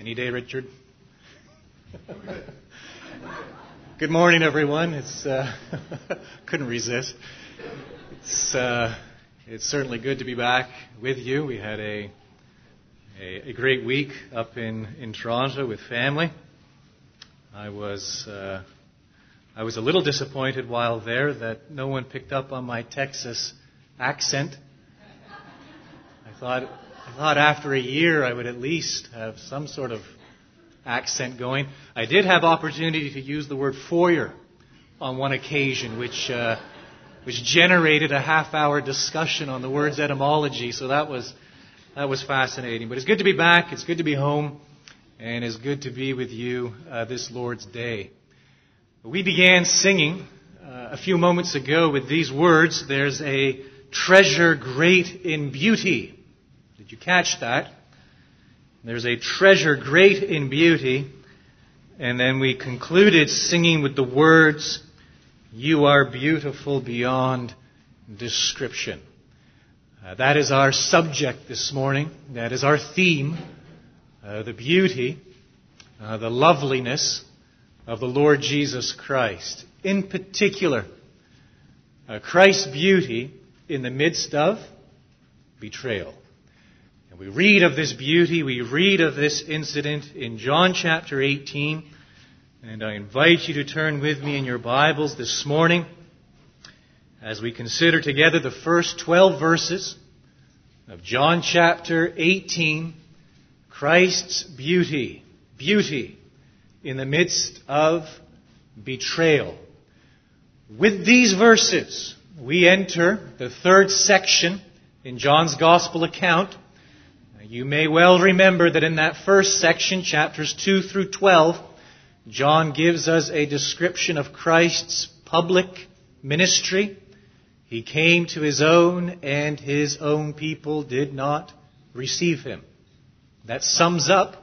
Any day, Richard. Good morning, everyone. It's uh, couldn't resist. It's uh, it's certainly good to be back with you. We had a a, a great week up in in Toronto with family. I was uh, I was a little disappointed while there that no one picked up on my Texas accent. I thought I thought after a year I would at least have some sort of accent going. I did have opportunity to use the word foyer on one occasion, which uh, which generated a half-hour discussion on the word's etymology. So that was that was fascinating. But it's good to be back. It's good to be home, and it's good to be with you uh, this Lord's Day. We began singing uh, a few moments ago with these words. There's a treasure great in beauty. You catch that? There's a treasure great in beauty. And then we concluded singing with the words, You are beautiful beyond description. Uh, that is our subject this morning. That is our theme. Uh, the beauty, uh, the loveliness of the Lord Jesus Christ. In particular, uh, Christ's beauty in the midst of betrayal. We read of this beauty, we read of this incident in John chapter 18, and I invite you to turn with me in your Bibles this morning as we consider together the first 12 verses of John chapter 18, Christ's beauty, beauty in the midst of betrayal. With these verses, we enter the third section in John's Gospel account you may well remember that in that first section, chapters 2 through 12, John gives us a description of Christ's public ministry. He came to his own, and his own people did not receive him. That sums up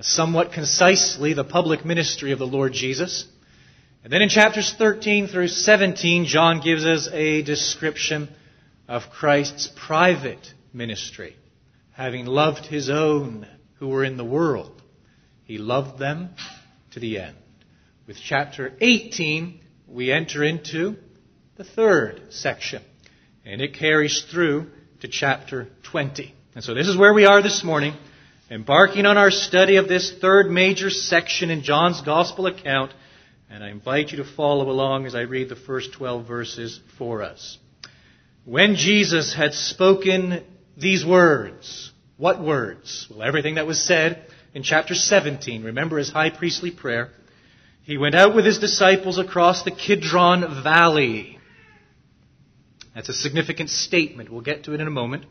somewhat concisely the public ministry of the Lord Jesus. And then in chapters 13 through 17, John gives us a description of Christ's private ministry having loved his own who were in the world, he loved them to the end. With chapter 18, we enter into the third section, and it carries through to chapter 20. And so this is where we are this morning, embarking on our study of this third major section in John's gospel account, and I invite you to follow along as I read the first 12 verses for us. When Jesus had spoken these words, what words? Well, everything that was said in chapter 17. Remember his high priestly prayer. He went out with his disciples across the Kidron Valley. That's a significant statement. We'll get to it in a moment.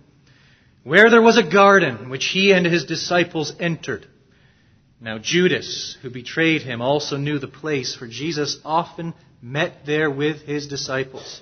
Where there was a garden, which he and his disciples entered. Now Judas, who betrayed him, also knew the place, for Jesus often met there with his disciples.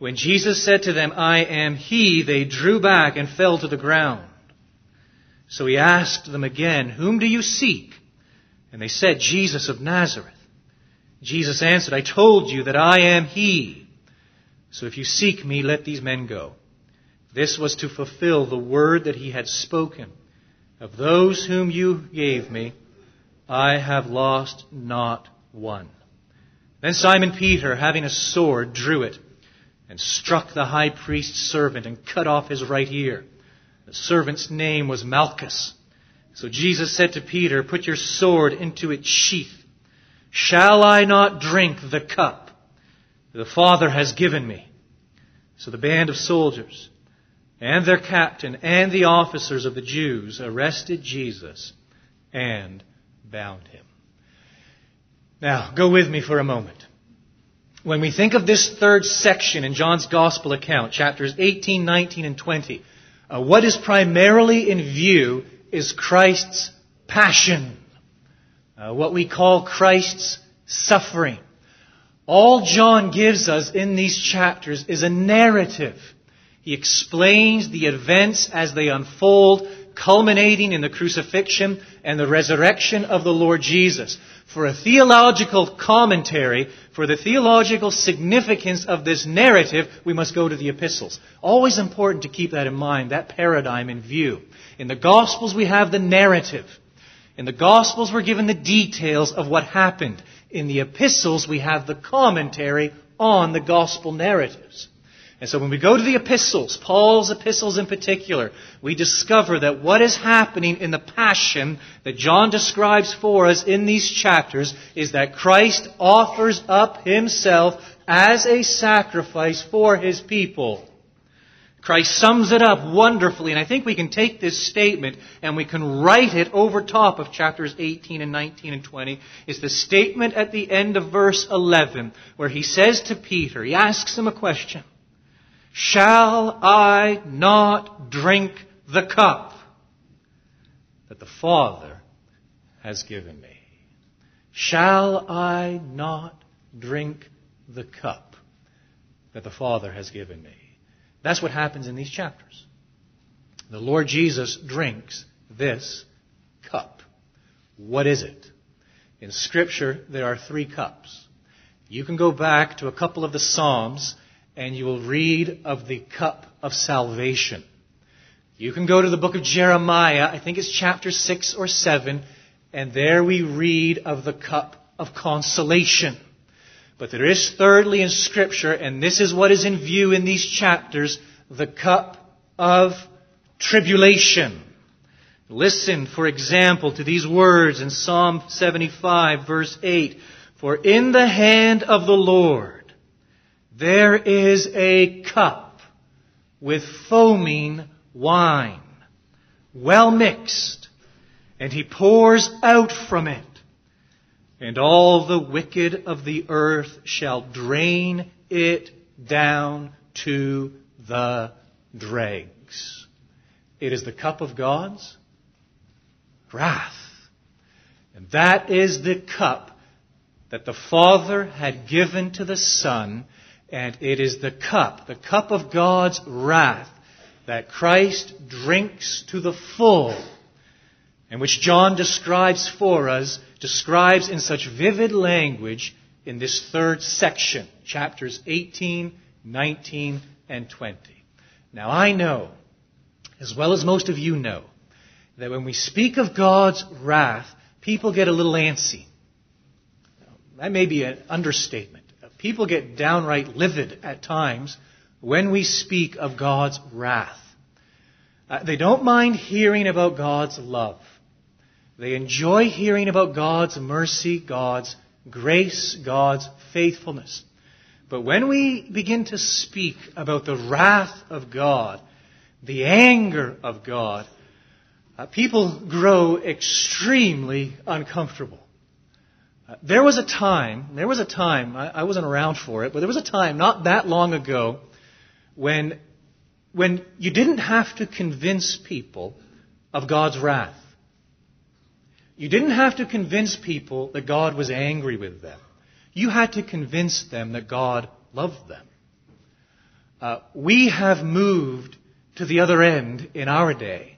When Jesus said to them, I am he, they drew back and fell to the ground. So he asked them again, Whom do you seek? And they said, Jesus of Nazareth. Jesus answered, I told you that I am he. So if you seek me, let these men go. This was to fulfill the word that he had spoken. Of those whom you gave me, I have lost not one. Then Simon Peter, having a sword, drew it and struck the high priest's servant and cut off his right ear. The servant's name was Malchus. So Jesus said to Peter, Put your sword into its sheath. Shall I not drink the cup the Father has given me? So the band of soldiers and their captain and the officers of the Jews arrested Jesus and bound him. Now, go with me for a moment. When we think of this third section in John's Gospel account, chapters 18, 19, and 20, uh, what is primarily in view is Christ's passion. uh, what we call Christ's suffering. All John gives us in these chapters is a narrative. He explains the events as they unfold, culminating in the crucifixion and the resurrection of the Lord Jesus. For a theological commentary, for the theological significance of this narrative, we must go to the epistles. Always important to keep that in mind, that paradigm in view. In the Gospels we have the narrative. In the Gospels we're given the details of what happened. In the epistles we have the commentary on the Gospel narratives. And so when we go to the epistles, Paul's epistles in particular, we discover that what is happening in the passion that John describes for us in these chapters is that Christ offers up himself as a sacrifice for his people. Christ sums it up wonderfully, and I think we can take this statement and we can write it over top of chapters 18 and 19 and 20. It's the statement at the end of verse 11 where he says to Peter, he asks him a question. Shall I not drink the cup that the Father has given me? Shall I not drink the cup that the Father has given me? That's what happens in these chapters. The Lord Jesus drinks this cup. What is it? In Scripture, there are three cups. You can go back to a couple of the Psalms and you will read of the cup of salvation. You can go to the book of Jeremiah, I think it's chapter 6 or 7, and there we read of the cup of consolation. But there is thirdly in Scripture, and this is what is in view in these chapters, the cup of tribulation. Listen, for example, to these words in Psalm 75, verse 8. For in the hand of the Lord there is a cup with foaming wine, well mixed, and he pours out from it and all the wicked of the earth shall drain it down to the dregs. It is the cup of God's wrath. And that is the cup that the Father had given to the Son, and it is the cup, the cup of God's wrath, that Christ drinks to the full, and which John describes for us describes in such vivid language in this third section, chapters 18, 19, and 20. Now I know, as well as most of you know, that when we speak of God's wrath, people get a little antsy. That may be an understatement. People get downright livid at times when we speak of God's wrath. Uh, they don't mind hearing about God's love. They enjoy hearing about God's mercy, God's grace, God's faithfulness. But when we begin to speak about the wrath of God, the anger of God, uh, people grow extremely uncomfortable. There was a time, there was a time, I, I wasn't around for it, but there was a time not that long ago when, when you didn't have to convince people of God's wrath. You didn't have to convince people that God was angry with them. You had to convince them that God loved them. Uh, we have moved to the other end in our day.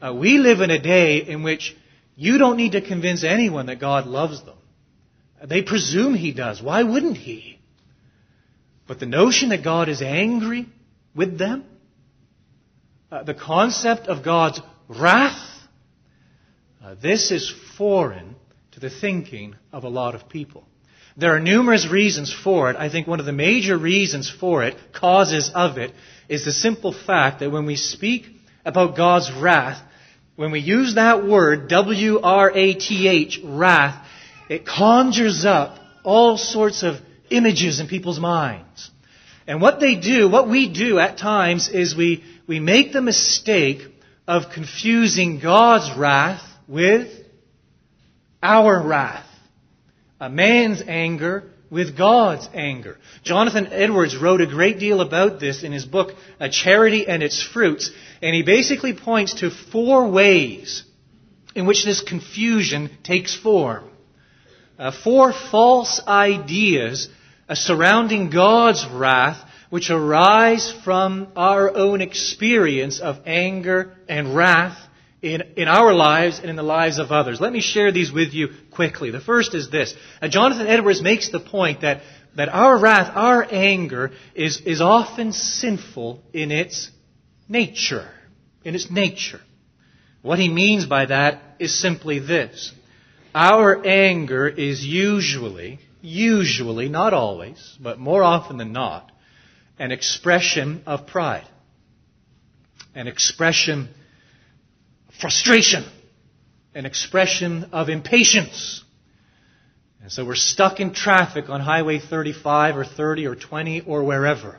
Uh, we live in a day in which you don't need to convince anyone that God loves them. They presume He does. Why wouldn't He? But the notion that God is angry with them, uh, the concept of God's wrath uh, this is foreign to the thinking of a lot of people. There are numerous reasons for it. I think one of the major reasons for it, causes of it, is the simple fact that when we speak about God's wrath, when we use that word, W-R-A-T-H, wrath, it conjures up all sorts of images in people's minds. And what they do, what we do at times is we, we make the mistake of confusing God's wrath with our wrath. A man's anger with God's anger. Jonathan Edwards wrote a great deal about this in his book, A Charity and Its Fruits, and he basically points to four ways in which this confusion takes form. Uh, four false ideas uh, surrounding God's wrath which arise from our own experience of anger and wrath in, in our lives and in the lives of others. Let me share these with you quickly. The first is this. Uh, Jonathan Edwards makes the point that, that our wrath, our anger, is, is often sinful in its nature. In its nature. What he means by that is simply this. Our anger is usually, usually, not always, but more often than not, an expression of pride. An expression of frustration. An expression of impatience. And so we're stuck in traffic on Highway 35 or 30 or 20 or wherever.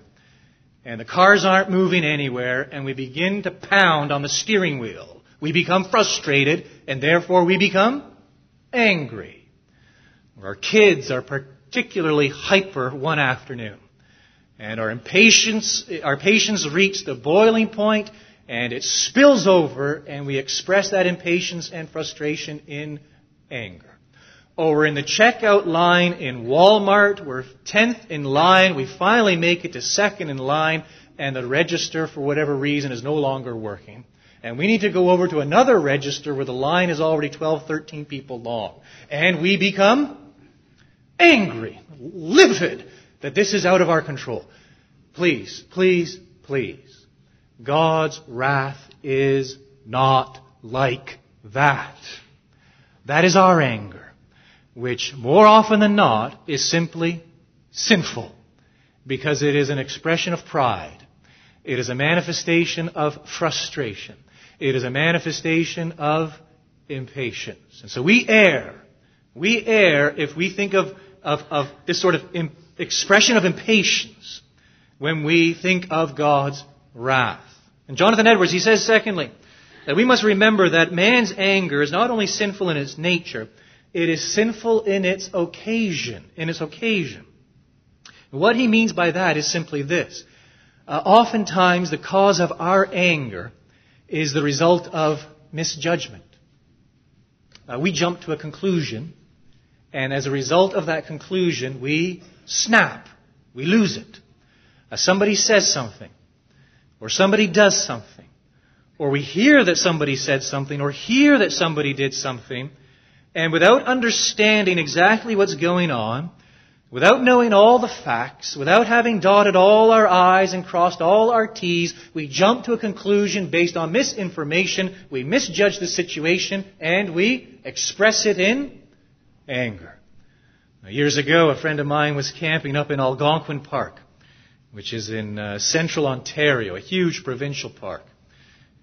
And the cars aren't moving anywhere and we begin to pound on the steering wheel. We become frustrated and therefore we become angry. Our kids are particularly hyper one afternoon. And our impatience, our patience reached the boiling point and it spills over and we express that impatience and frustration in anger. Or we're in the checkout line in Walmart, we're 10th in line, we finally make it to second in line and the register for whatever reason is no longer working. And we need to go over to another register where the line is already 12, 13 people long. And we become angry, livid that this is out of our control. Please, please, please. God's wrath is not like that. That is our anger, which more often than not is simply sinful because it is an expression of pride. It is a manifestation of frustration. It is a manifestation of impatience. And so we err. We err if we think of, of, of this sort of expression of impatience when we think of God's wrath. And Jonathan Edwards, he says, secondly, that we must remember that man's anger is not only sinful in its nature, it is sinful in its occasion. In its occasion. what he means by that is simply this. Uh, oftentimes, the cause of our anger is the result of misjudgment. Uh, we jump to a conclusion, and as a result of that conclusion, we snap. We lose it. Uh, somebody says something, or somebody does something, or we hear that somebody said something, or hear that somebody did something, and without understanding exactly what's going on, Without knowing all the facts, without having dotted all our I's and crossed all our T's, we jump to a conclusion based on misinformation, we misjudge the situation, and we express it in anger. Now, years ago, a friend of mine was camping up in Algonquin Park, which is in uh, central Ontario, a huge provincial park.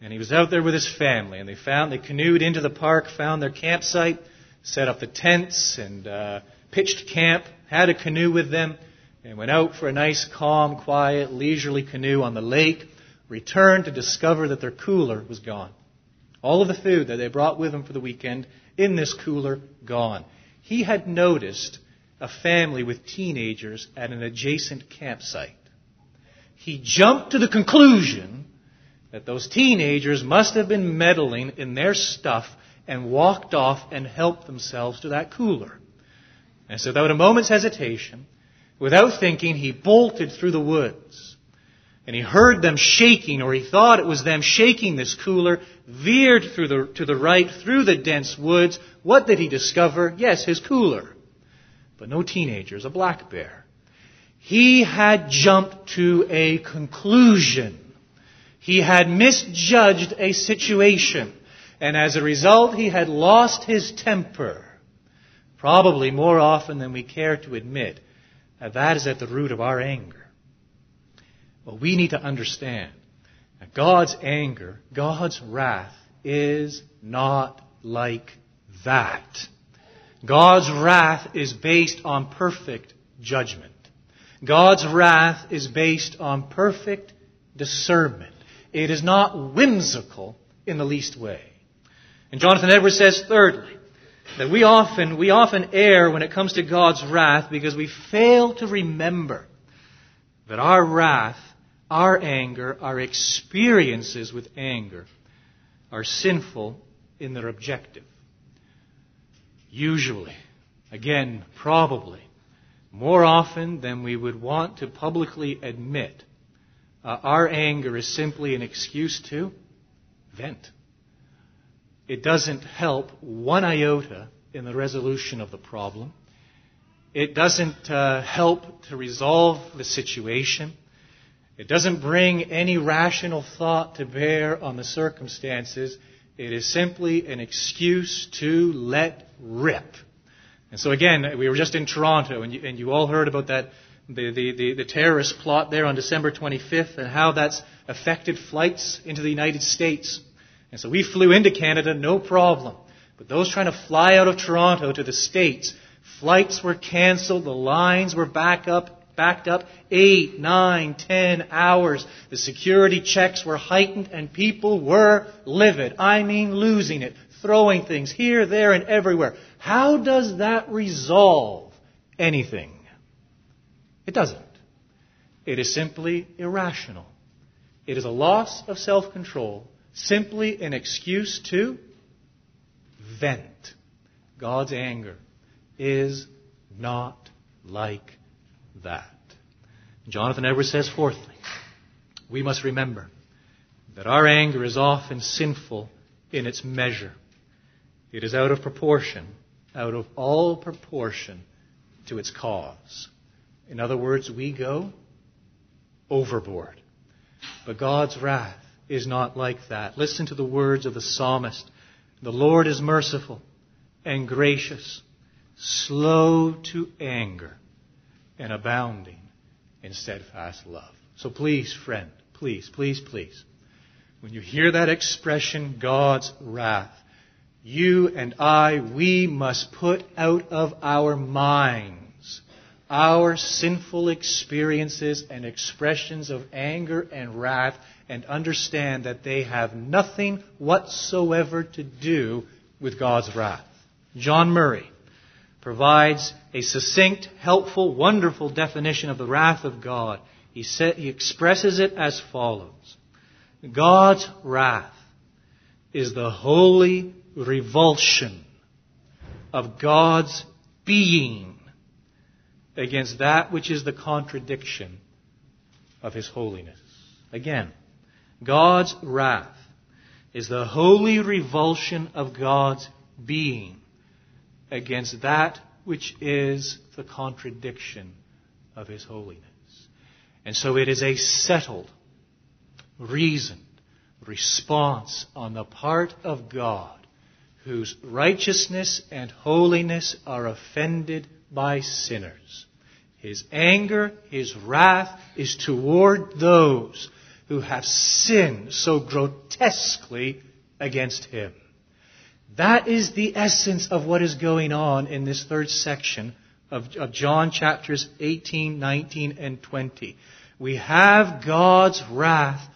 And he was out there with his family, and they found, they canoed into the park, found their campsite, set up the tents, and uh, pitched camp had a canoe with them, and went out for a nice, calm, quiet, leisurely canoe on the lake, returned to discover that their cooler was gone. All of the food that they brought with them for the weekend in this cooler, gone. He had noticed a family with teenagers at an adjacent campsite. He jumped to the conclusion that those teenagers must have been meddling in their stuff and walked off and helped themselves to that cooler. And so, without a moment's hesitation, without thinking, he bolted through the woods. And he heard them shaking, or he thought it was them shaking this cooler, veered through the, to the right through the dense woods. What did he discover? Yes, his cooler. But no teenagers, a black bear. He had jumped to a conclusion. He had misjudged a situation. And as a result, he had lost his temper. Probably more often than we care to admit, that, that is at the root of our anger. But we need to understand that God's anger, God's wrath, is not like that. God's wrath is based on perfect judgment. God's wrath is based on perfect discernment. It is not whimsical in the least way. And Jonathan Edwards says, thirdly, that we often, we often err when it comes to God's wrath because we fail to remember that our wrath, our anger, our experiences with anger are sinful in their objective. Usually, Again, probably, more often than we would want to publicly admit, uh, our anger is simply an excuse to vent. It doesn't help one iota in the resolution of the problem. It doesn't uh, help to resolve the situation. It doesn't bring any rational thought to bear on the circumstances. It is simply an excuse to let rip. And so again, we were just in Toronto, and you, and you all heard about that the, the, the, the, terrorist plot there on December 25th and how that's affected flights into the United States. And so we flew into Canada, no problem. But those trying to fly out of Toronto to the States, flights were canceled, the lines were back up, backed up eight, nine, ten hours. The security checks were heightened and people were livid. I mean losing it, throwing things here, there, and everywhere. How does that resolve anything? It doesn't. It is simply irrational. It is a loss of self control simply an excuse to vent. God's anger is not like that. Jonathan Edwards says, fourthly, we must remember that our anger is often sinful in its measure. It is out of proportion, out of all proportion to its cause. In other words, we go overboard. But God's wrath is not like that. Listen to the words of the psalmist. The Lord is merciful and gracious, slow to anger, and abounding in steadfast love. So please, friend, please, please, please, when you hear that expression, God's wrath, you and I, we must put out of our minds our sinful experiences and expressions of anger and wrath and understand that they have nothing whatsoever to do with God's wrath. John Murray provides a succinct, helpful, wonderful definition of the wrath of God. He, sa- he expresses it as follows God's wrath is the holy revulsion of God's being against that which is the contradiction of His holiness. Again, God's wrath is the holy revulsion of God's being against that which is the contradiction of His holiness. And so it is a settled, reasoned response on the part of God whose righteousness and holiness are offended by sinners. His anger, His wrath is toward those who have sinned so grotesquely against him. That is the essence of what is going on in this third section of, of, John chapters 18, 19, and 20. We have God's wrath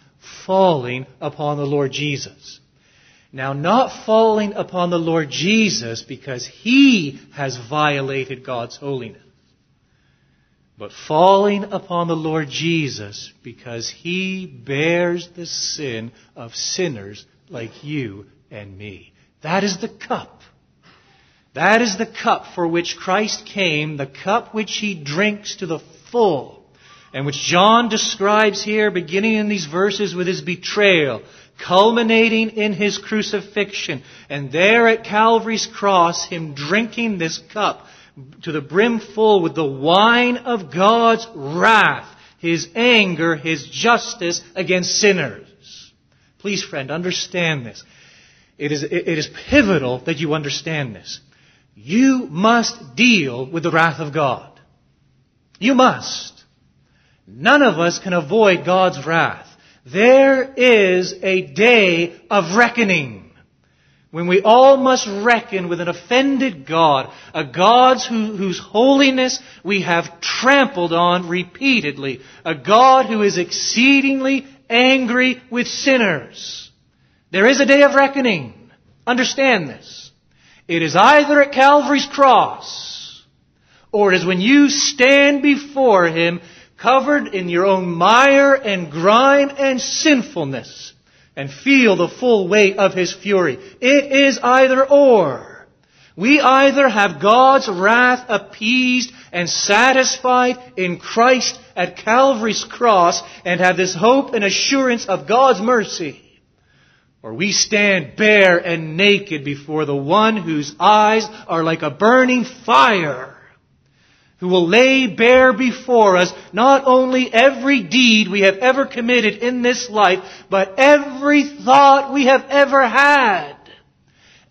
falling upon the Lord Jesus. Now, not falling upon the Lord Jesus because he has violated God's holiness but falling upon the Lord Jesus because he bears the sin of sinners like you and me. That is the cup. That is the cup for which Christ came, the cup which he drinks to the full, and which John describes here, beginning in these verses with his betrayal, culminating in his crucifixion, and there at Calvary's cross, him drinking this cup to the brim full with the wine of God's wrath, His anger, His justice against sinners. Please, friend, understand this. It is, it is pivotal that you understand this. You must deal with the wrath of God. You must. None of us can avoid God's wrath. There is a day of reckoning. When we all must reckon with an offended God, a God who, whose holiness we have trampled on repeatedly, a God who is exceedingly angry with sinners. There is a day of reckoning. Understand this. It is either at Calvary's cross, or it is when you stand before Him covered in your own mire and grime and sinfulness and feel the full weight of his fury. It is either or. We either have God's wrath appeased and satisfied in Christ at Calvary's cross and have this hope and assurance of God's mercy, or we stand bare and naked before the one whose eyes are like a burning fire, who will lay bare before us not only every deed we have ever committed in this life, but every thought we have ever had.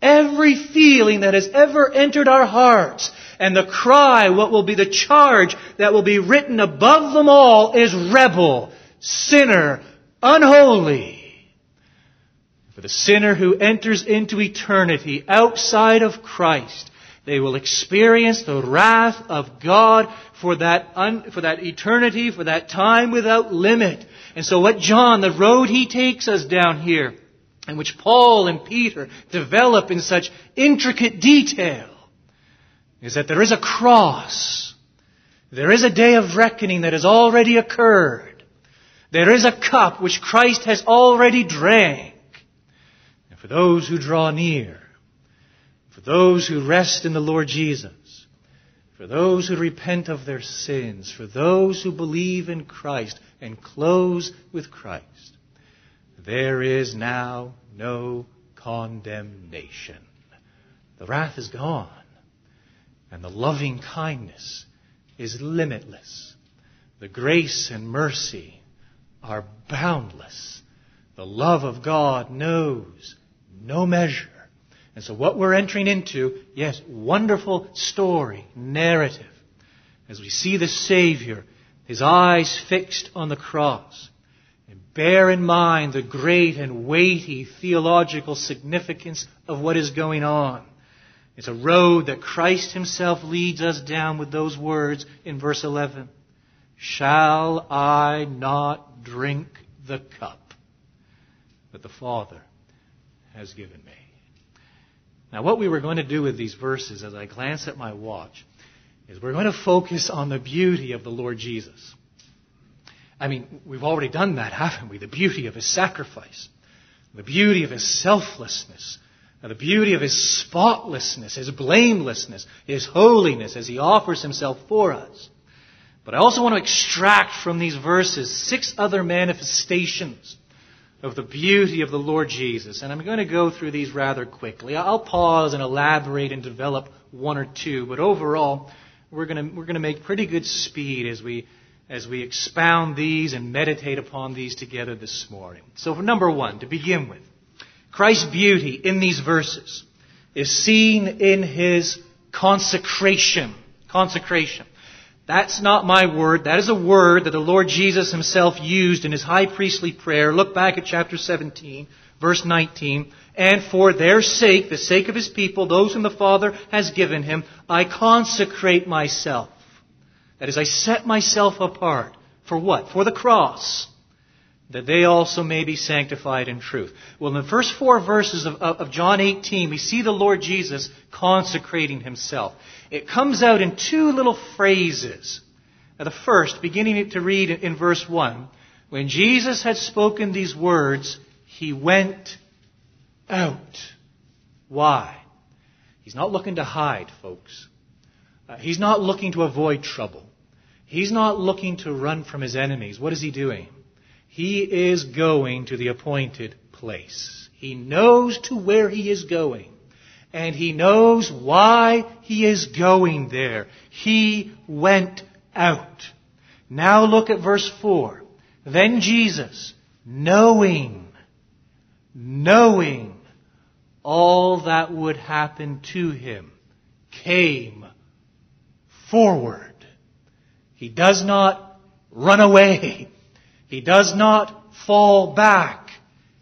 Every feeling that has ever entered our hearts. And the cry, what will be the charge that will be written above them all is rebel, sinner, unholy. For the sinner who enters into eternity outside of Christ, they will experience the wrath of God for that, un, for that eternity, for that time without limit. And so what John, the road he takes us down here, and which Paul and Peter develop in such intricate detail is that there is a cross. There is a day of reckoning that has already occurred. There is a cup which Christ has already drank. And for those who draw near, those who rest in the Lord Jesus, for those who repent of their sins, for those who believe in Christ and close with Christ, there is now no condemnation. The wrath is gone, and the loving kindness is limitless. The grace and mercy are boundless. The love of God knows no measure. And so what we're entering into, yes, wonderful story, narrative, as we see the Savior, his eyes fixed on the cross, And bear in mind the great and weighty theological significance of what is going on. It's a road that Christ himself leads us down with those words in verse 11. Shall I not drink the cup that the Father has given me? Now, what we were going to do with these verses as I glance at my watch is we're going to focus on the beauty of the Lord Jesus. I mean, we've already done that, haven't we? The beauty of his sacrifice, the beauty of his selflessness, the beauty of his spotlessness, his blamelessness, his holiness as he offers himself for us. But I also want to extract from these verses six other manifestations of the beauty of the Lord Jesus. And I'm going to go through these rather quickly. I'll pause and elaborate and develop one or two, but overall, we're going to, we're going to make pretty good speed as we as we expound these and meditate upon these together this morning. So, for number one, to begin with, Christ's beauty in these verses is seen in his consecration. Consecration. That's not my word. That is a word that the Lord Jesus himself used in his high priestly prayer. Look back at chapter 17, verse 19. And for their sake, the sake of his people, those whom the Father has given him, I consecrate myself that is, I set myself apart. For what? For the cross. That they also may be sanctified in truth. Well, in the first four verses of, of, John 18, we see the Lord Jesus consecrating himself. It comes out in two little phrases. Now, the first, beginning to read in verse 1, when Jesus had spoken these words, he went out. Why? He's not looking to hide, folks. Uh, he's not looking to avoid trouble. He's not looking to run from his enemies. What is he doing? He is going to the appointed place. He knows to where he is going. And he knows why he is going there. He went out. Now look at verse 4. Then Jesus, knowing, knowing all that would happen to him, came forward. He does not run away. He does not fall back.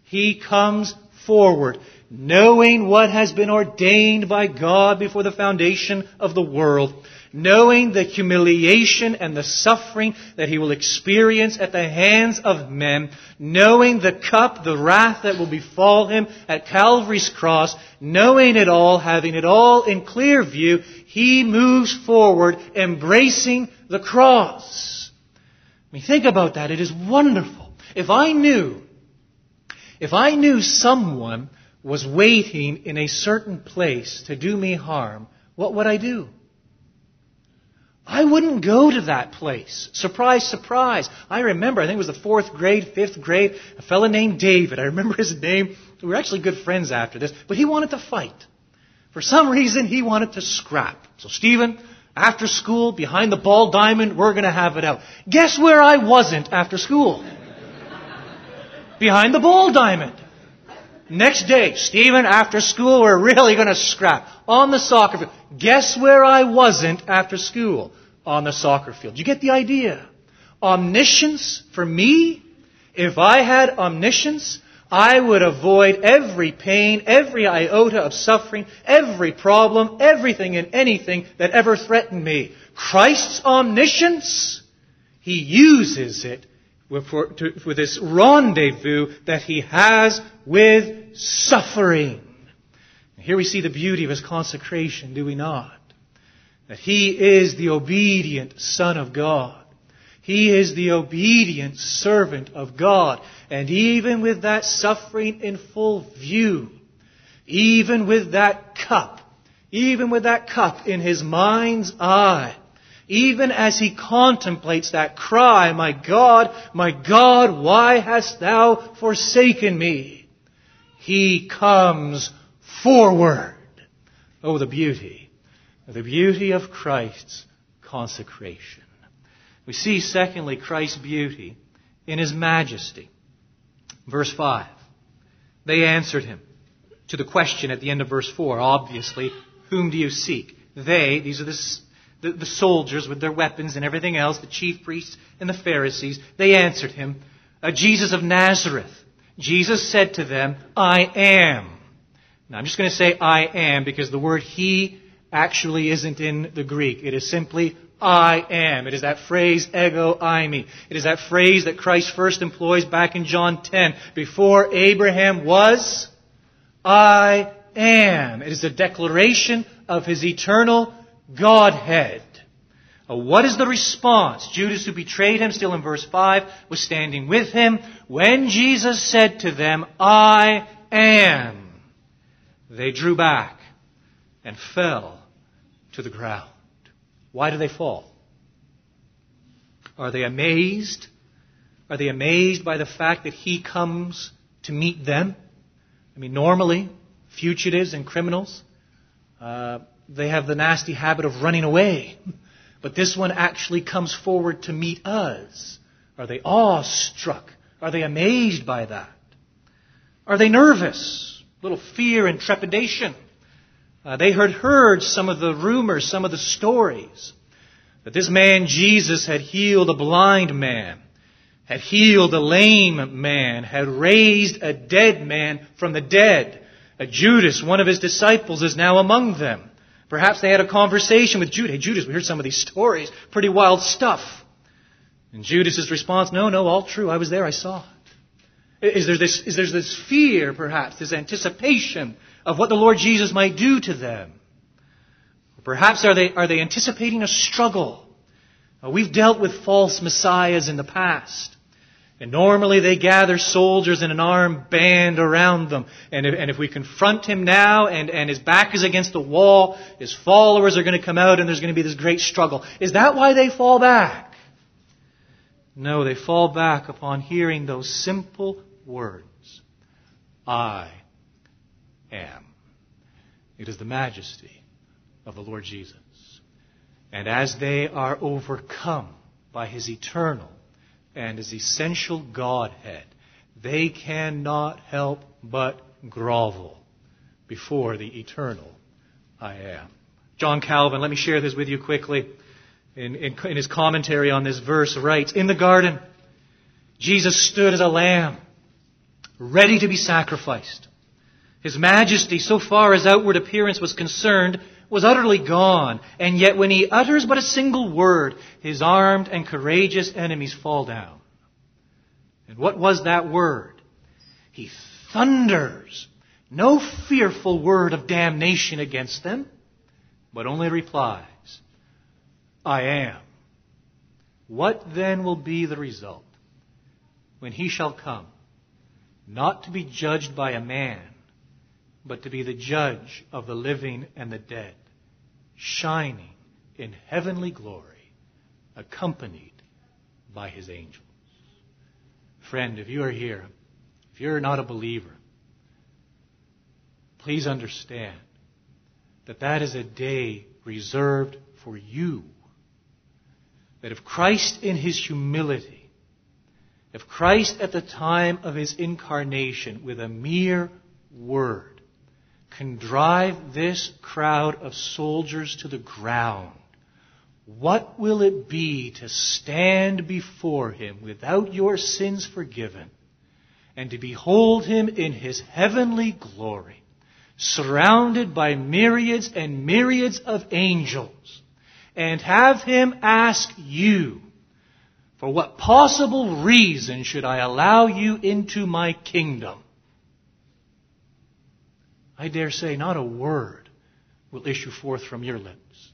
He comes forward, knowing what has been ordained by God before the foundation of the world, knowing the humiliation and the suffering that he will experience at the hands of men, knowing the cup, the wrath that will befall him at Calvary's cross, knowing it all, having it all in clear view, he moves forward, embracing the cross. Mean, think about that. It is wonderful. If I knew, if I knew someone was waiting in a certain place to do me harm, what would I do? I wouldn't go to that place. Surprise, surprise. I remember, I think it was the fourth grade, fifth grade, a fellow named David. I remember his name. We were actually good friends after this, but he wanted to fight. For some reason, he wanted to scrap. So, Stephen, after school, behind the ball diamond, we're gonna have it out. Guess where I wasn't after school? behind the ball diamond. Next day, Stephen, after school, we're really gonna scrap. On the soccer field. Guess where I wasn't after school? On the soccer field. You get the idea? Omniscience, for me, if I had omniscience, I would avoid every pain, every iota of suffering, every problem, everything and anything that ever threatened me. Christ's omniscience, He uses it for, to, for this rendezvous that He has with suffering. Here we see the beauty of His consecration, do we not? That He is the obedient Son of God. He is the obedient servant of God. And even with that suffering in full view, even with that cup, even with that cup in his mind's eye, even as he contemplates that cry, My God, my God, why hast thou forsaken me? He comes forward. Oh, the beauty, the beauty of Christ's consecration. We see, secondly, Christ's beauty in his majesty. Verse 5. They answered him to the question at the end of verse 4. Obviously, whom do you seek? They, these are the, the, the, soldiers with their weapons and everything else, the chief priests and the Pharisees, they answered him, uh, Jesus of Nazareth. Jesus said to them, I am. Now I'm just going to say I am because the word he actually isn't in the Greek. It is simply I am. It is that phrase, ego eimi. It is that phrase that Christ first employs back in John 10. Before Abraham was, I am. It is a declaration of his eternal Godhead. Uh, what is the response? Judas, who betrayed him, still in verse 5, was standing with him when Jesus said to them, I am. They drew back and fell to the ground. Why do they fall? Are they amazed? Are they amazed by the fact that he comes to meet them? I mean, normally, fugitives and criminals, uh, they have the nasty habit of running away. But this one actually comes forward to meet us. Are they awestruck? Are they amazed by that? Are they nervous? A little fear and trepidation. Uh, they had heard some of the rumors, some of the stories that this man Jesus had healed a blind man, had healed a lame man, had raised a dead man from the dead. A Judas, one of his disciples, is now among them. Perhaps they had a conversation with Judas. Hey, Judas, we heard some of these stories. Pretty wild stuff. And Judas's response, no, no, all true. I was there. I saw. Is there this, is there this fear, perhaps, this anticipation of what the Lord Jesus might do to them. Perhaps are they, are they anticipating a struggle? Uh, we've dealt with false messiahs in the past. And normally they gather soldiers in an armed band around them. And if, and if we confront him now and, and his back is against the wall, his followers are going to come out and there's going to be this great struggle. Is that why they fall back? No, they fall back upon hearing those simple words. I am. It is the majesty of the Lord Jesus. And as they are overcome by his eternal and his essential Godhead, they cannot help but grovel before the eternal I am. John Calvin, let me share this with you quickly. In, in, in, his commentary on this verse, writes, In the garden, Jesus stood as a lamb, ready to be sacrificed. His majesty, so far as outward appearance was concerned, was utterly gone. And yet when he utters but a single word, his armed and courageous enemies fall down. And what was that word? He thunders. No fearful word of damnation against them, but only replies, I am. What then will be the result when he shall come, not to be judged by a man, but to be the judge of the living and the dead, shining in heavenly glory, accompanied by his angels. Friend, if you are here, if you're not a believer, please understand that that is a day reserved for you. That if Christ in his humility, if Christ at the time of his incarnation with a mere word can drive this crowd of soldiers to the ground, what will it be to stand before him without your sins forgiven and to behold him in his heavenly glory, surrounded by myriads and myriads of angels, and have him ask you, for what possible reason should I allow you into my kingdom? I dare say not a word will issue forth from your lips.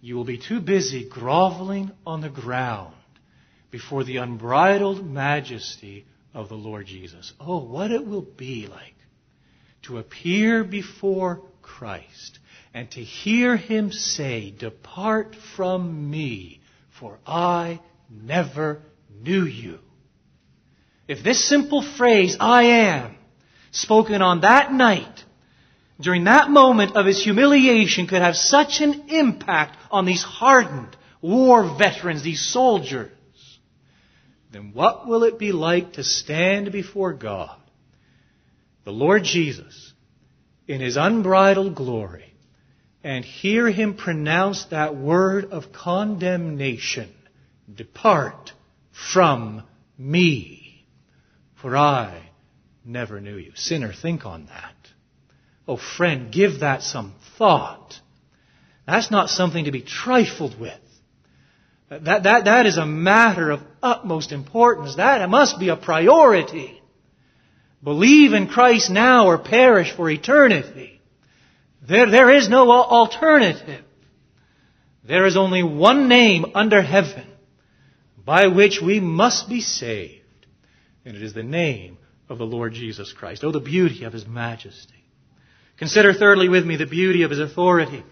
You will be too busy groveling on the ground before the unbridled majesty of the Lord Jesus. Oh, what it will be like to appear before Christ and to hear him say, Depart from me, for I never knew you. If this simple phrase, I am, spoken on that night, during that moment of his humiliation could have such an impact on these hardened war veterans, these soldiers, then what will it be like to stand before God, the Lord Jesus, in his unbridled glory, and hear him pronounce that word of condemnation Depart from me, for I never knew you. Sinner, think on that. Oh, friend, give that some thought. That's not something to be trifled with. That, that, that is a matter of utmost importance. That must be a priority. Believe in Christ now or perish for eternity. There, there is no alternative. There is only one name under heaven by which we must be saved. And it is the name of the Lord Jesus Christ. Oh, the beauty of His majesty. Consider thirdly with me the beauty of His authority.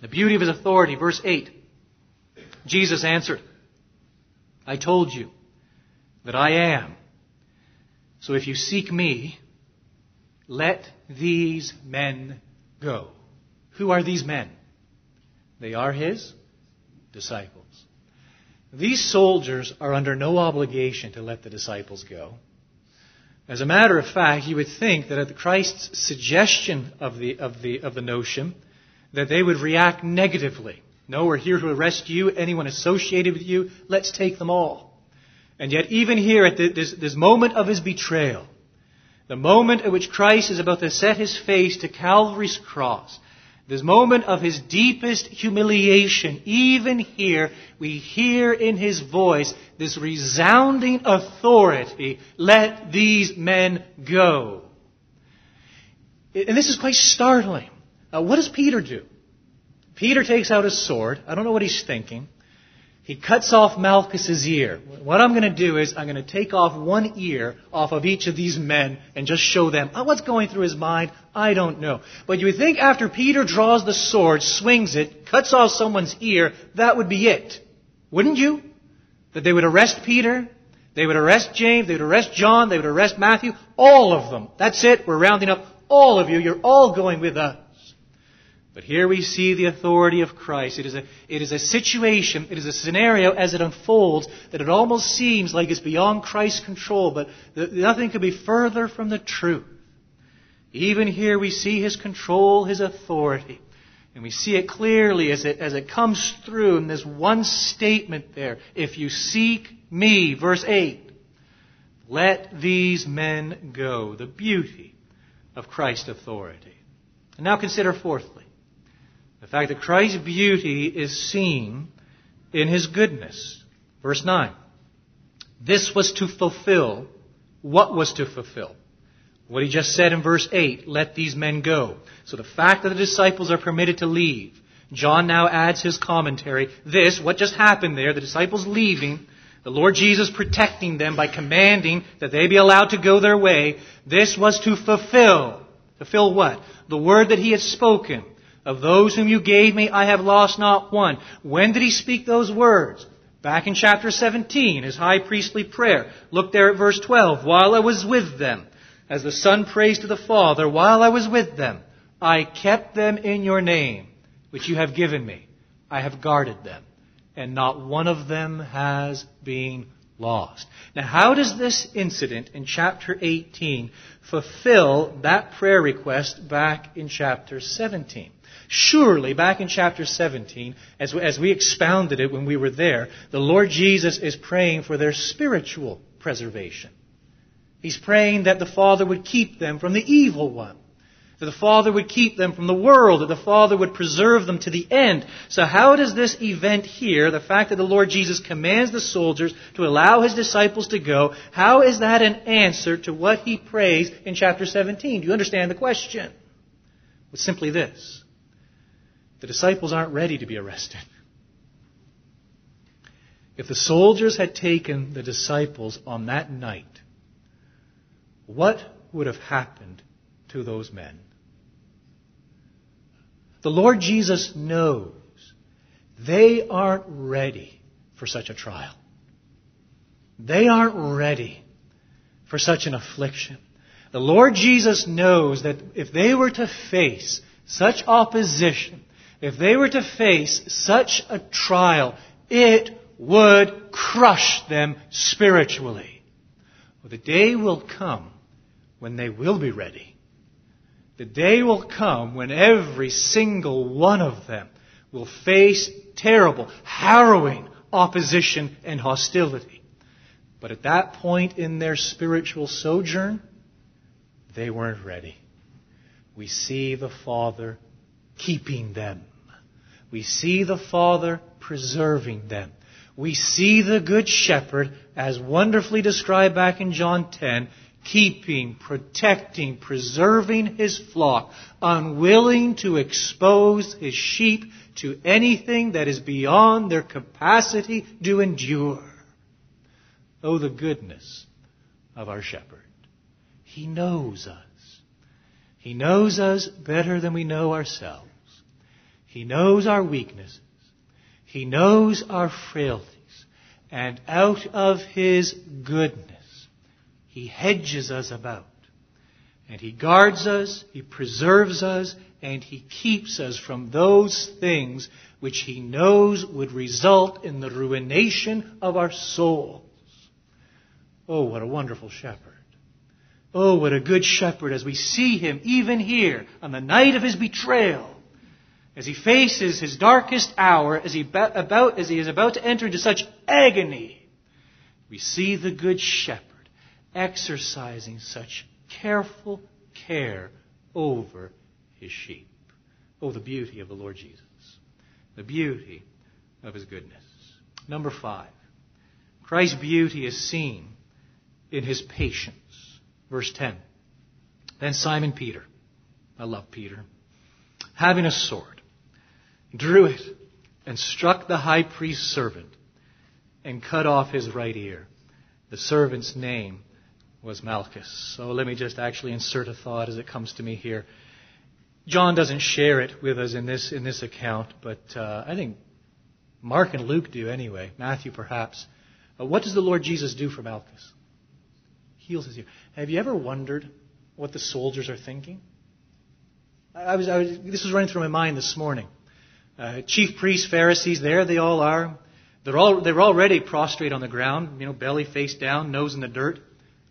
The beauty of His authority. Verse 8. Jesus answered, I told you that I am. So if you seek me, let these men go. Who are these men? They are his disciples. These soldiers are under no obligation to let the disciples go. As a matter of fact, you would think that at Christ's suggestion of the, of the, of the notion, that they would react negatively. No, we're here to arrest you, anyone associated with you, let's take them all. And yet, even here at this, this moment of his betrayal, the moment at which Christ is about to set his face to Calvary's cross, this moment of his deepest humiliation, even here, we hear in his voice this resounding authority, let these men go. And this is quite startling. Uh, what does Peter do? Peter takes out his sword. I don't know what he's thinking. He cuts off Malchus's ear. What I'm going to do is I'm going to take off one ear off of each of these men and just show them oh, what's going through his mind. I don't know. But you would think after Peter draws the sword, swings it, cuts off someone's ear, that would be it. Wouldn't you? That they would arrest Peter, they would arrest James, they would arrest John, they would arrest Matthew, all of them. That's it. We're rounding up all of you. You're all going with us. But here we see the authority of Christ. It is, a, it is a situation, it is a scenario as it unfolds that it almost seems like it's beyond Christ's control, but nothing could be further from the truth. Even here we see His control, His authority. And we see it clearly as it, as it comes through in this one statement there. If you seek me, verse 8, let these men go. The beauty of Christ's authority. And now consider fourthly the fact that Christ's beauty is seen in his goodness. Verse 9. This was to fulfill what was to fulfill? What he just said in verse 8, let these men go. So the fact that the disciples are permitted to leave, John now adds his commentary. This, what just happened there, the disciples leaving, the Lord Jesus protecting them by commanding that they be allowed to go their way, this was to fulfill Fulfill what? The word that he had spoken. Of those whom you gave me, I have lost not one. When did he speak those words? Back in chapter 17, his high priestly prayer. Look there at verse 12. While I was with them, as the Son prays to the Father, while I was with them, I kept them in your name, which you have given me. I have guarded them, and not one of them has been lost. Now, how does this incident in chapter 18 fulfill that prayer request back in chapter 17? Surely, back in chapter 17, as we, as we expounded it when we were there, the Lord Jesus is praying for their spiritual preservation. He's praying that the Father would keep them from the evil one. That the Father would keep them from the world, that the Father would preserve them to the end. So how does this event here, the fact that the Lord Jesus commands the soldiers to allow his disciples to go, how is that an answer to what he prays in chapter 17? Do you understand the question? It's simply this. The disciples aren't ready to be arrested. If the soldiers had taken the disciples on that night, what would have happened to those men? The Lord Jesus knows they aren't ready for such a trial. They aren't ready for such an affliction. The Lord Jesus knows that if they were to face such opposition, if they were to face such a trial, it would crush them spiritually. Well, the day will come when they will be ready. The day will come when every single one of them will face terrible, harrowing opposition and hostility. But at that point in their spiritual sojourn, they weren't ready. We see the Father keeping them. We see the Father preserving them. We see the Good Shepherd, as wonderfully described back in John 10, keeping, protecting, preserving his flock, unwilling to expose his sheep to anything that is beyond their capacity to endure. Oh, the goodness of our shepherd. He knows us. He knows us better than we know ourselves. He knows our weaknesses. He knows our frailties. And out of His goodness, he hedges us about. And He guards us, He preserves us, and He keeps us from those things which He knows would result in the ruination of our souls. Oh, what a wonderful shepherd. Oh, what a good shepherd as we see Him even here on the night of His betrayal. As he faces his darkest hour, as he, about, as he is about to enter into such agony, we see the Good Shepherd exercising such careful care over his sheep. Oh, the beauty of the Lord Jesus. The beauty of his goodness. Number five. Christ's beauty is seen in his patience. Verse 10. Then Simon Peter, I love Peter, having a sword, drew it and struck the high priest's servant and cut off his right ear. The servant's name was Malchus. So let me just actually insert a thought as it comes to me here. John doesn't share it with us in this in this account, but uh, I think Mark and Luke do anyway. Matthew perhaps. What does the Lord Jesus do for Malchus? Heals his ear. Have you ever wondered what the soldiers are thinking? I was, I was this was running through my mind this morning. Uh, chief priests, Pharisees, there they all are. They're all they're already prostrate on the ground, you know, belly face down, nose in the dirt.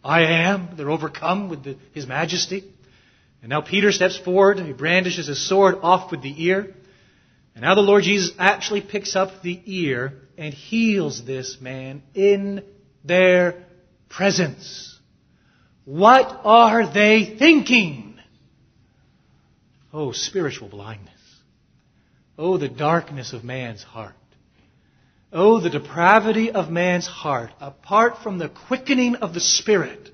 I am. They're overcome with the, His majesty. And now Peter steps forward. He brandishes his sword off with the ear. And now the Lord Jesus actually picks up the ear and heals this man in their presence. What are they thinking? Oh, spiritual blindness. Oh, the darkness of man's heart. Oh, the depravity of man's heart, apart from the quickening of the Spirit,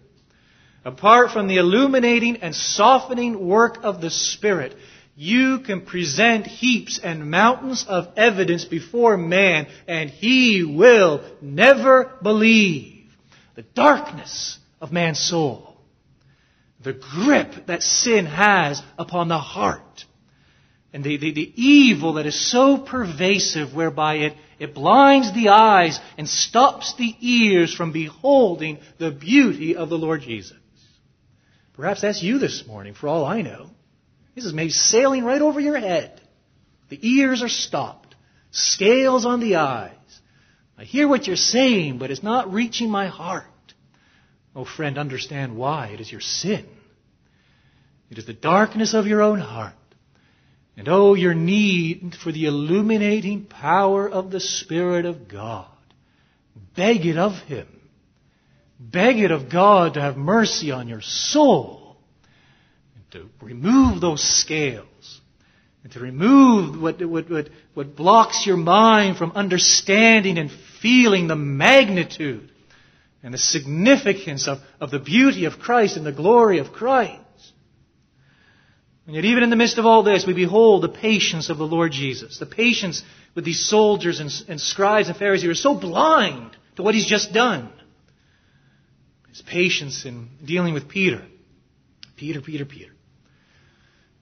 apart from the illuminating and softening work of the Spirit, you can present heaps and mountains of evidence before man, and he will never believe the darkness of man's soul. the grip that sin has upon the heart and the, the, the, evil that is so pervasive whereby it, it blinds the eyes and stops the ears from beholding the beauty of the Lord Jesus. Perhaps that's you this morning, for all I know. This is maybe sailing right over your head. The ears are stopped, scales on the eyes. I hear what you're saying, but it's not reaching my heart. Oh, friend, understand why. It is your sin. It is the darkness of your own heart. And oh, your need for the illuminating power of the Spirit of God. Beg it of Him. Beg it of God to have mercy on your soul. And to remove those scales. And to remove what, what, what, what blocks your mind from understanding and feeling the magnitude and the significance of, of the beauty of Christ and the glory of Christ. And yet, even in the midst of all this, we behold the patience of the Lord Jesus. The patience with these soldiers and, and scribes and Pharisees who are so blind to what he's just done. His patience in dealing with Peter. Peter, Peter, Peter.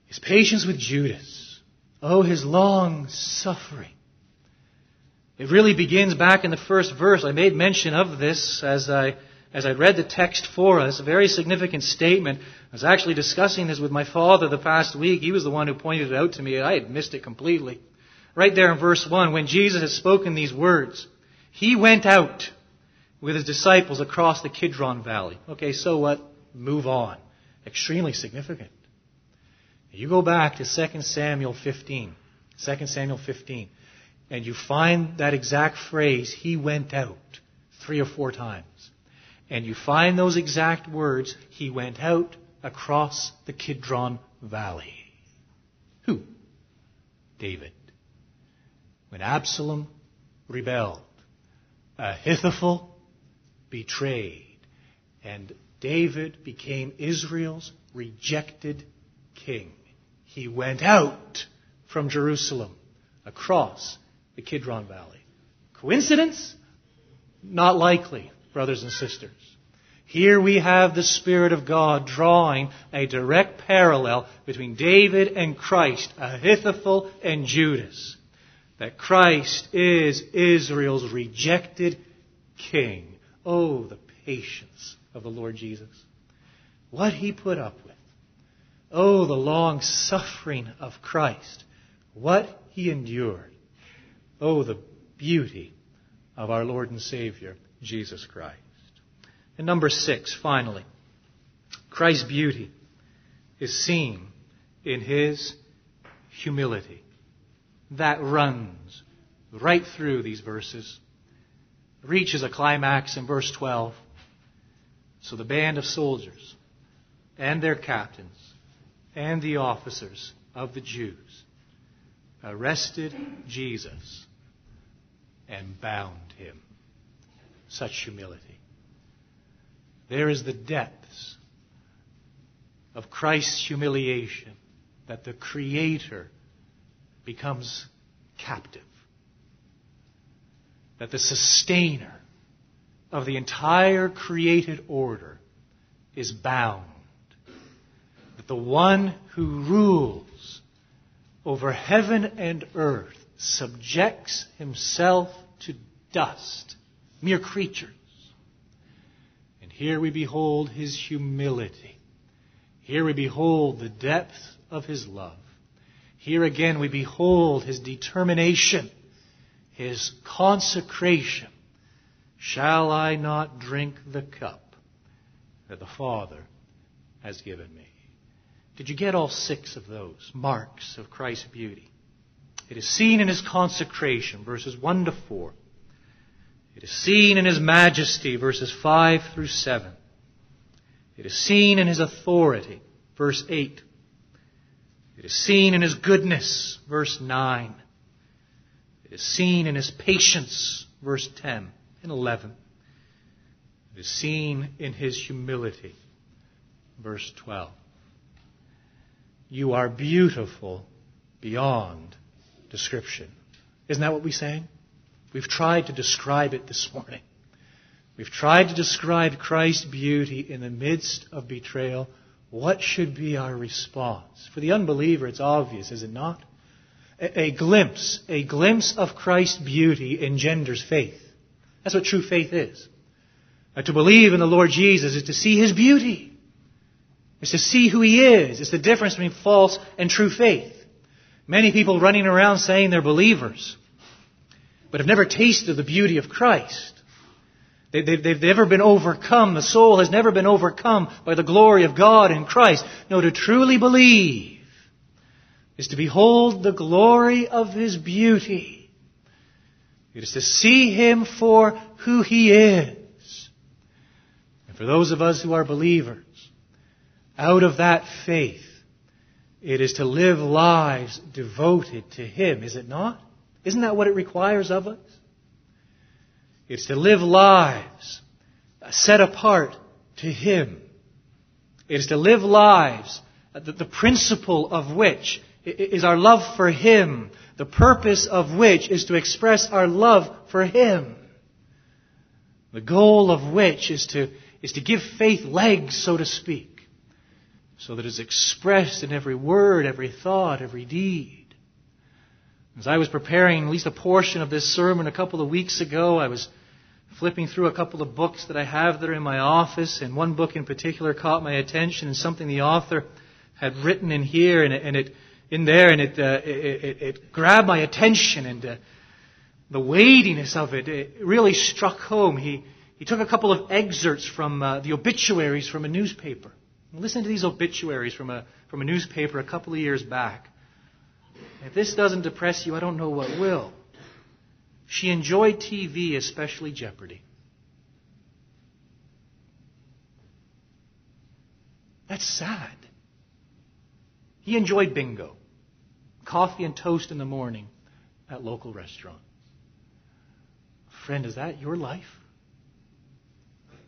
His patience with Judas. Oh, his long suffering. It really begins back in the first verse. I made mention of this as I as I read the text for us, a very significant statement. I was actually discussing this with my father the past week. He was the one who pointed it out to me. I had missed it completely. Right there in verse 1, when Jesus had spoken these words, he went out with his disciples across the Kidron Valley. Okay, so what? Move on. Extremely significant. You go back to 2 Samuel 15. 2 Samuel 15. And you find that exact phrase, he went out, three or four times. And you find those exact words, he went out across the Kidron Valley. Who? David. When Absalom rebelled, Ahithophel betrayed, and David became Israel's rejected king. He went out from Jerusalem across the Kidron Valley. Coincidence? Not likely brothers and sisters. Here we have the Spirit of God drawing a direct parallel between David and Christ, Ahithophel and Judas. That Christ is Israel's rejected king. Oh, the patience of the Lord Jesus. What he put up with. Oh, the long suffering of Christ. What he endured. Oh, the beauty of our Lord and Savior. Jesus Christ. And number six, finally, Christ's beauty is seen in his humility. That runs right through these verses, reaches a climax in verse 12. So the band of soldiers and their captains and the officers of the Jews arrested Jesus and bound him such humility. There is the depths of Christ's humiliation that the Creator becomes captive. That the sustainer of the entire created order is bound. That the one who rules over heaven and earth subjects himself to dust mere creatures. And here we behold his humility. Here we behold the depth of his love. Here again we behold his determination, his consecration. Shall I not drink the cup that the Father has given me? Did you get all six of those marks of Christ's beauty? It is seen in his consecration, verses 1 to 4. It is seen in his majesty, verses 5 through 7. It is seen in his authority, verse 8. It is seen in his goodness, verse 9. It is seen in his patience, verse 10 and 11. It is seen in his humility, verse 12. You are beautiful beyond description. Isn't that what we sang? We've tried to describe it this morning. We've tried to describe Christ's beauty in the midst of betrayal. what should be our response? For the unbeliever, it's obvious, is it not? A, a glimpse, a glimpse of Christ's beauty engenders faith. That's what true faith is. Uh, to believe in the Lord Jesus is to see His beauty. It's to see who He is. It's the difference between false and true faith. Many people running around saying they're believers, but have never tasted the beauty of Christ. They, have they've never been overcome. The soul has never been overcome by the glory of God in Christ. No, to truly believe is to behold the glory of His beauty. It is to see Him for who He is. And for those of us who are believers, out of that faith, it is to live lives devoted to Him, is it not? Isn't that what it requires of us? It's to live lives set apart to Him. It is to live lives, uh, that the principle of which is our love for Him, the purpose of which is to express our love for Him. The goal of which is to, is to give faith legs, so to speak, so that it's expressed in every word, every thought, every deed. As I was preparing at least a portion of this sermon a couple of weeks ago, I was flipping through a couple of books that I have that are in my office, and one book in particular caught my attention, and something the author had written in here, and it, and it in there, and it, uh, it, it, it, grabbed my attention, and uh, the weightiness of it, it really struck home. He he took a couple of excerpts from uh, the obituaries from a newspaper. Listen to these obituaries from a from a newspaper a couple of years back. If this doesn't depress you, I don't know what will. She enjoyed TV, especially Jeopardy. That's sad. He enjoyed bingo, coffee and toast in the morning at local restaurant. Friend, is that your life?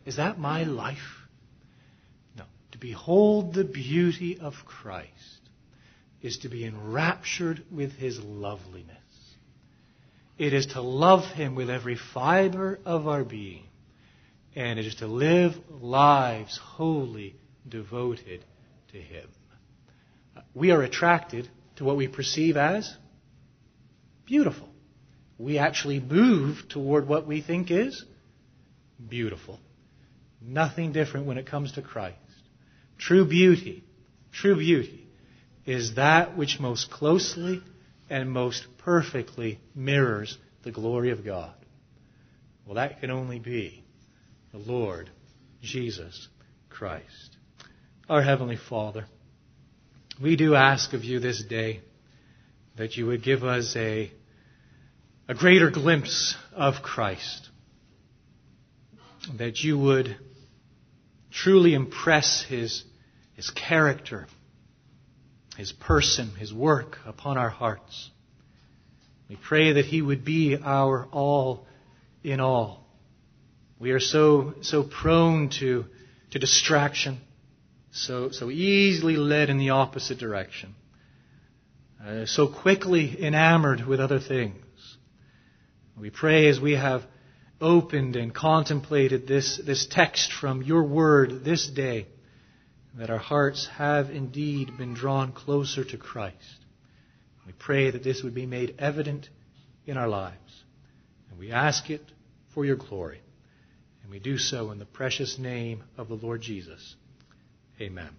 Is that my life? No. To behold the beauty of Christ is to be enraptured with his loveliness. It is to love him with every fiber of our being. And it is to live lives wholly devoted to him. We are attracted to what we perceive as beautiful. We actually move toward what we think is beautiful. Nothing different when it comes to Christ. True beauty, true beauty is that which most closely and most perfectly mirrors the glory of God. Well, that can only be the Lord Jesus Christ. Our Heavenly Father, we do ask of you this day that you would give us a, a greater glimpse of Christ, that you would truly impress his, his character his person, His work upon our hearts. We pray that He would be our all in all. We are so, so prone to, to distraction, so, so easily led in the opposite direction, uh, so quickly enamored with other things. We pray as we have opened and contemplated this, this text from your word this day that our hearts have indeed been drawn closer to Christ. We pray that this would be made evident in our lives. And we ask it for your glory. And we do so in the precious name of the Lord Jesus. Amen.